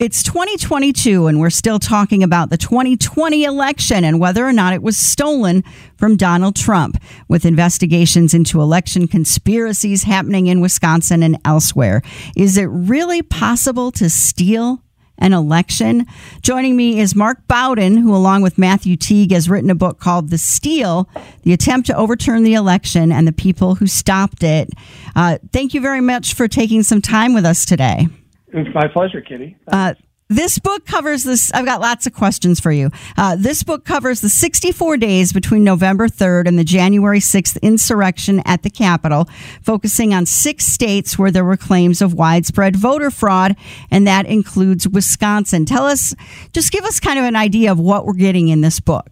It's 2022, and we're still talking about the 2020 election and whether or not it was stolen from Donald Trump, with investigations into election conspiracies happening in Wisconsin and elsewhere. Is it really possible to steal an election. Joining me is Mark Bowden, who, along with Matthew Teague, has written a book called The Steal The Attempt to Overturn the Election and the People Who Stopped It. Uh, thank you very much for taking some time with us today. It's my pleasure, Kitty. Uh, this book covers this. I've got lots of questions for you. Uh, this book covers the 64 days between November 3rd and the January 6th insurrection at the Capitol, focusing on six states where there were claims of widespread voter fraud, and that includes Wisconsin. Tell us, just give us kind of an idea of what we're getting in this book.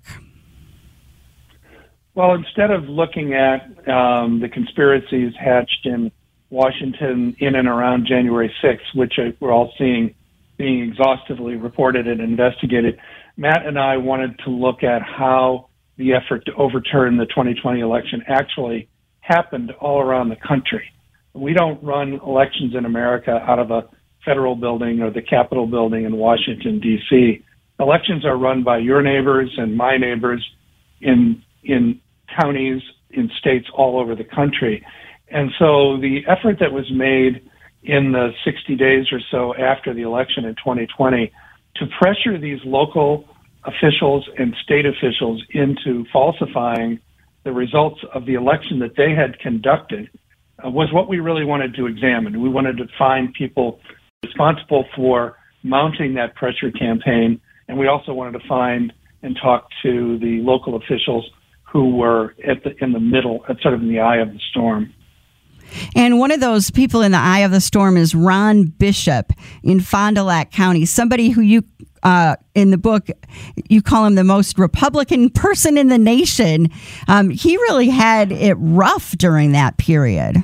Well, instead of looking at um, the conspiracies hatched in Washington in and around January 6th, which we're all seeing being exhaustively reported and investigated. Matt and I wanted to look at how the effort to overturn the 2020 election actually happened all around the country. We don't run elections in America out of a federal building or the Capitol building in Washington, D.C. Elections are run by your neighbors and my neighbors in, in counties, in states all over the country. And so the effort that was made in the 60 days or so after the election in 2020 to pressure these local officials and state officials into falsifying the results of the election that they had conducted uh, was what we really wanted to examine. We wanted to find people responsible for mounting that pressure campaign, and we also wanted to find and talk to the local officials who were at the, in the middle, sort of in the eye of the storm. And one of those people in the eye of the storm is Ron Bishop in Fond du Lac County, somebody who you uh, in the book, you call him the most Republican person in the nation. Um, he really had it rough during that period.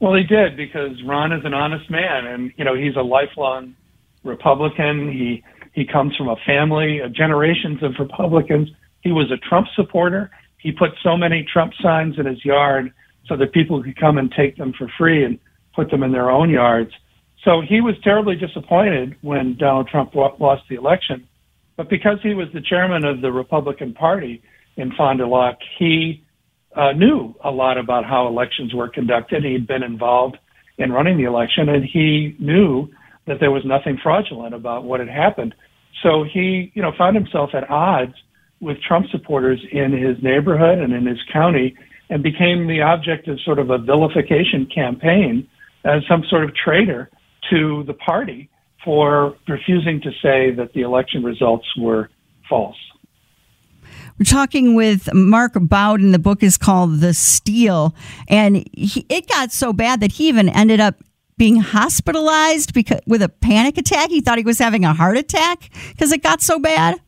Well, he did because Ron is an honest man, and you know he's a lifelong Republican. He he comes from a family, of generations of Republicans. He was a Trump supporter. He put so many Trump signs in his yard so that people could come and take them for free and put them in their own yards. So he was terribly disappointed when Donald Trump lost the election. But because he was the chairman of the Republican Party in Fond du Lac, he uh, knew a lot about how elections were conducted. He'd been involved in running the election, and he knew that there was nothing fraudulent about what had happened. So he, you know, found himself at odds with Trump supporters in his neighborhood and in his county and became the object of sort of a vilification campaign as some sort of traitor to the party for refusing to say that the election results were false. We're talking with Mark Bowden. The book is called The Steal, and he, it got so bad that he even ended up being hospitalized because with a panic attack. He thought he was having a heart attack because it got so bad.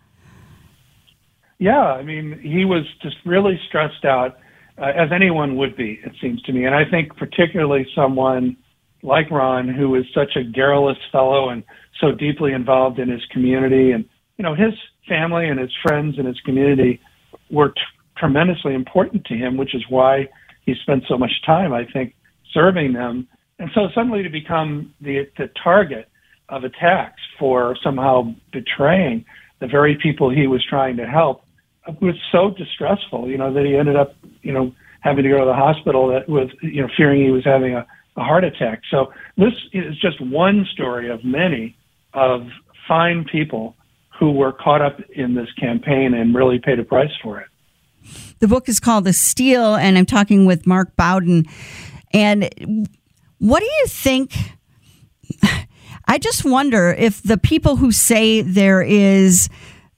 Yeah, I mean, he was just really stressed out uh, as anyone would be, it seems to me. And I think particularly someone like Ron, who is such a garrulous fellow and so deeply involved in his community, and you know his family and his friends and his community were t- tremendously important to him, which is why he spent so much time, I think, serving them. And so suddenly to become the the target of attacks for somehow betraying the very people he was trying to help was so distressful, you know, that he ended up, you know, having to go to the hospital that with, you know, fearing he was having a a heart attack. So this is just one story of many of fine people who were caught up in this campaign and really paid a price for it. The book is called The Steal, and I'm talking with Mark Bowden. And what do you think? I just wonder if the people who say there is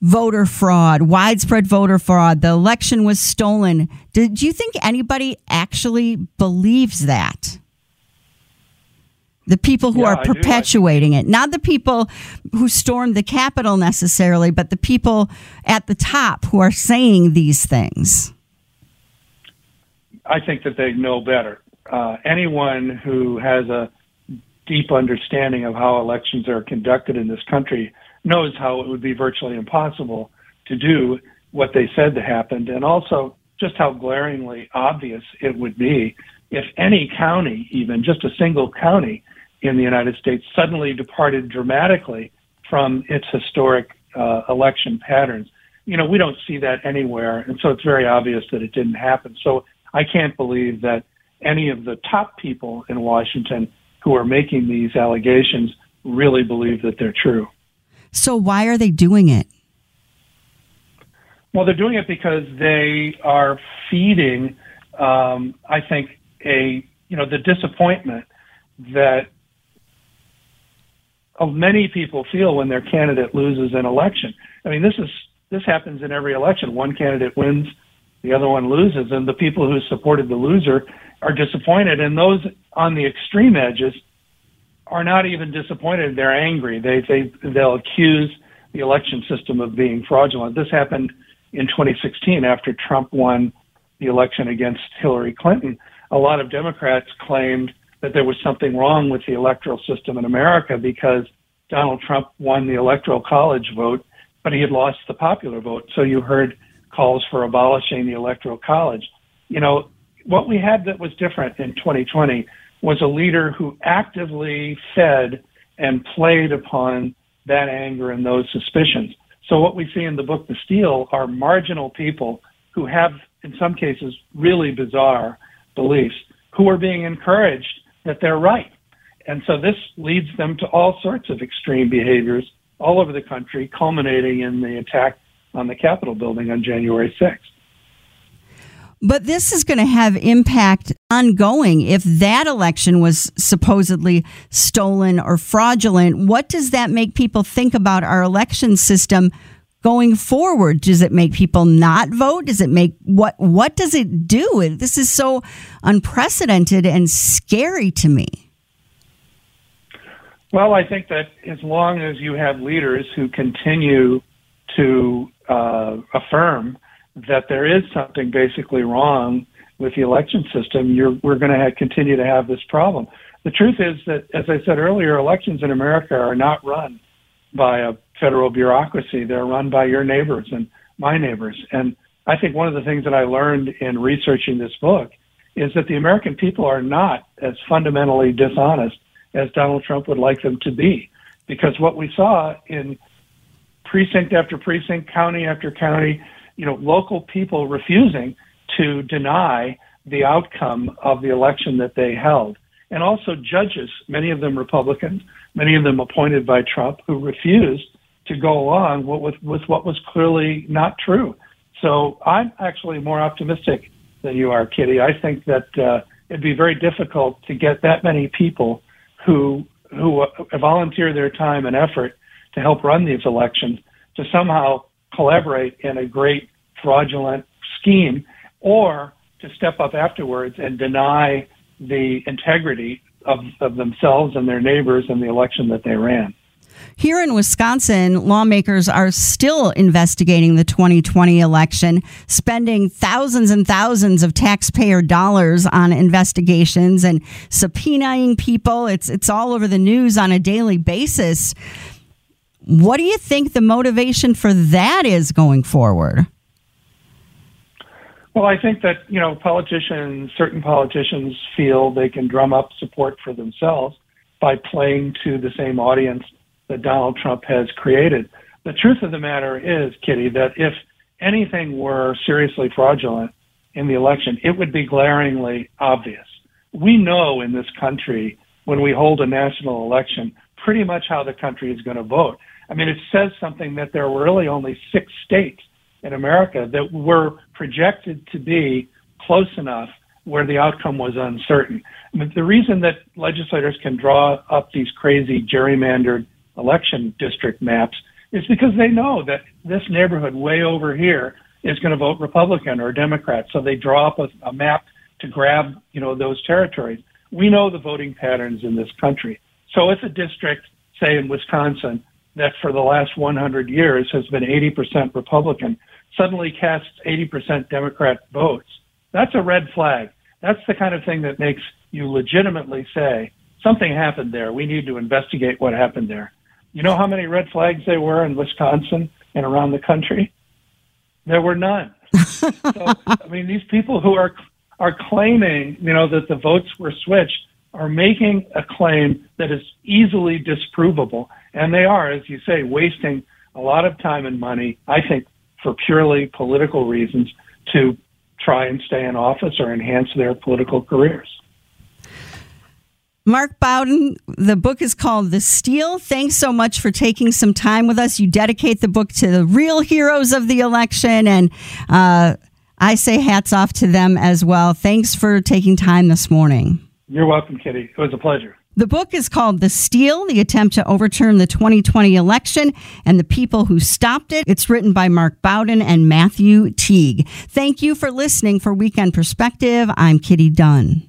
voter fraud, widespread voter fraud, the election was stolen, do, do you think anybody actually believes that? The people who Yeah, are I do. I perpetuating it, not the people who stormed the Capitol necessarily, but the people at the top who are saying these things. I think that they know better. Uh, anyone who has a deep understanding of how elections are conducted in this country knows how it would be virtually impossible to do what they said happened, and also just how glaringly obvious it would be if any county, even just a single county in the United States, suddenly departed dramatically from its historic uh, election patterns. You know, we don't see that anywhere, and so it's very obvious that it didn't happen. So I can't believe that any of the top people in Washington who are making these allegations really believe that they're true. So why are they doing it? Well, they're doing it because they are feeding, um, I think, a you know the disappointment that many people feel when their candidate loses an election. I mean, this is this happens in every election. One candidate wins, the other one loses, and the people who supported the loser are disappointed. And those on the extreme edges are not even disappointed; they're angry. They they they'll accuse the election system of being fraudulent. This happened in 2016 after Trump won the election against Hillary Clinton. A lot of Democrats claimed that there was something wrong with the electoral system in America because Donald Trump won the electoral college vote, but he had lost the popular vote. So you heard calls for abolishing the electoral college. You know, what we had that was different in 2020 was a leader who actively fed and played upon that anger and those suspicions. So what we see in the book, The Steal, are marginal people who have, in some cases, really bizarre beliefs, who are being encouraged that they're right. And so this leads them to all sorts of extreme behaviors all over the country, culminating in the attack on the Capitol building on January 6th. But this is going to have impact ongoing. If that election was supposedly stolen or fraudulent, what does that make people think about our election system going forward? Does it make people not vote? Does it make what what does it do? This is so unprecedented and scary to me. Well, I think that as long as you have leaders who continue to uh, affirm that there is something basically wrong with the election system, you're, we're going to continue to have this problem. The truth is that, as I said earlier, elections in America are not run by a federal bureaucracy. They're run by your neighbors and my neighbors. And I think one of the things that I learned in researching this book is that the American people are not as fundamentally dishonest as Donald Trump would like them to be. Because what we saw in precinct after precinct, county after county, you know, local people refusing to deny the outcome of the election that they held. And also judges, many of them Republicans, many of them appointed by Trump, who refused to go along with, with what was clearly not true. So I'm actually more optimistic than you are, Kitty. I think that uh, it'd be very difficult to get that many people who who uh, volunteer their time and effort to help run these elections to somehow collaborate in a great fraudulent scheme or to step up afterwards and deny the integrity of, of themselves and their neighbors and the election that they ran. Here in Wisconsin, lawmakers are still investigating the 2020 election, spending thousands and thousands of taxpayer dollars on investigations and subpoenaing people. It's it's all over the news on a daily basis. What do you think the motivation for that is going forward? Well, I think that, you know, politicians, certain politicians feel they can drum up support for themselves by playing to the same audience that Donald Trump has created. The truth of the matter is, Kitty, that if anything were seriously fraudulent in the election, it would be glaringly obvious. we know in this country when we hold a national election pretty much how the country is going to vote. I mean, it says something that there were really only six states in America that were projected to be close enough where the outcome was uncertain. I mean, the reason that legislators can draw up these crazy gerrymandered election district maps is because they know that this neighborhood way over here is going to vote Republican or Democrat. So they draw up a, a map to grab, you know, those territories. We know the voting patterns in this country. So if a district, say in Wisconsin, that for the last 100 years has been 80% Republican, suddenly casts 80% Democrat votes, that's a red flag. That's the kind of thing that makes you legitimately say, something happened there. We need to investigate what happened there. You know how many red flags there were in Wisconsin and around the country? There were none. so, I mean, these people who are are claiming, you know, that the votes were switched are making a claim that is easily disprovable, and they are, as you say, wasting a lot of time and money. I think for purely political reasons to try and stay in office or enhance their political careers. Mark Bowden, the book is called The Steal. Thanks so much for taking some time with us. You dedicate the book to the real heroes of the election, and uh, I say hats off to them as well. Thanks for taking time this morning. You're welcome, Kitty. It was a pleasure. The book is called The Steal, the attempt to overturn the 2020 election and the people who stopped it. It's written by Mark Bowden and Matthew Teague. Thank you for listening for Weekend Perspective. I'm Kitty Dunn.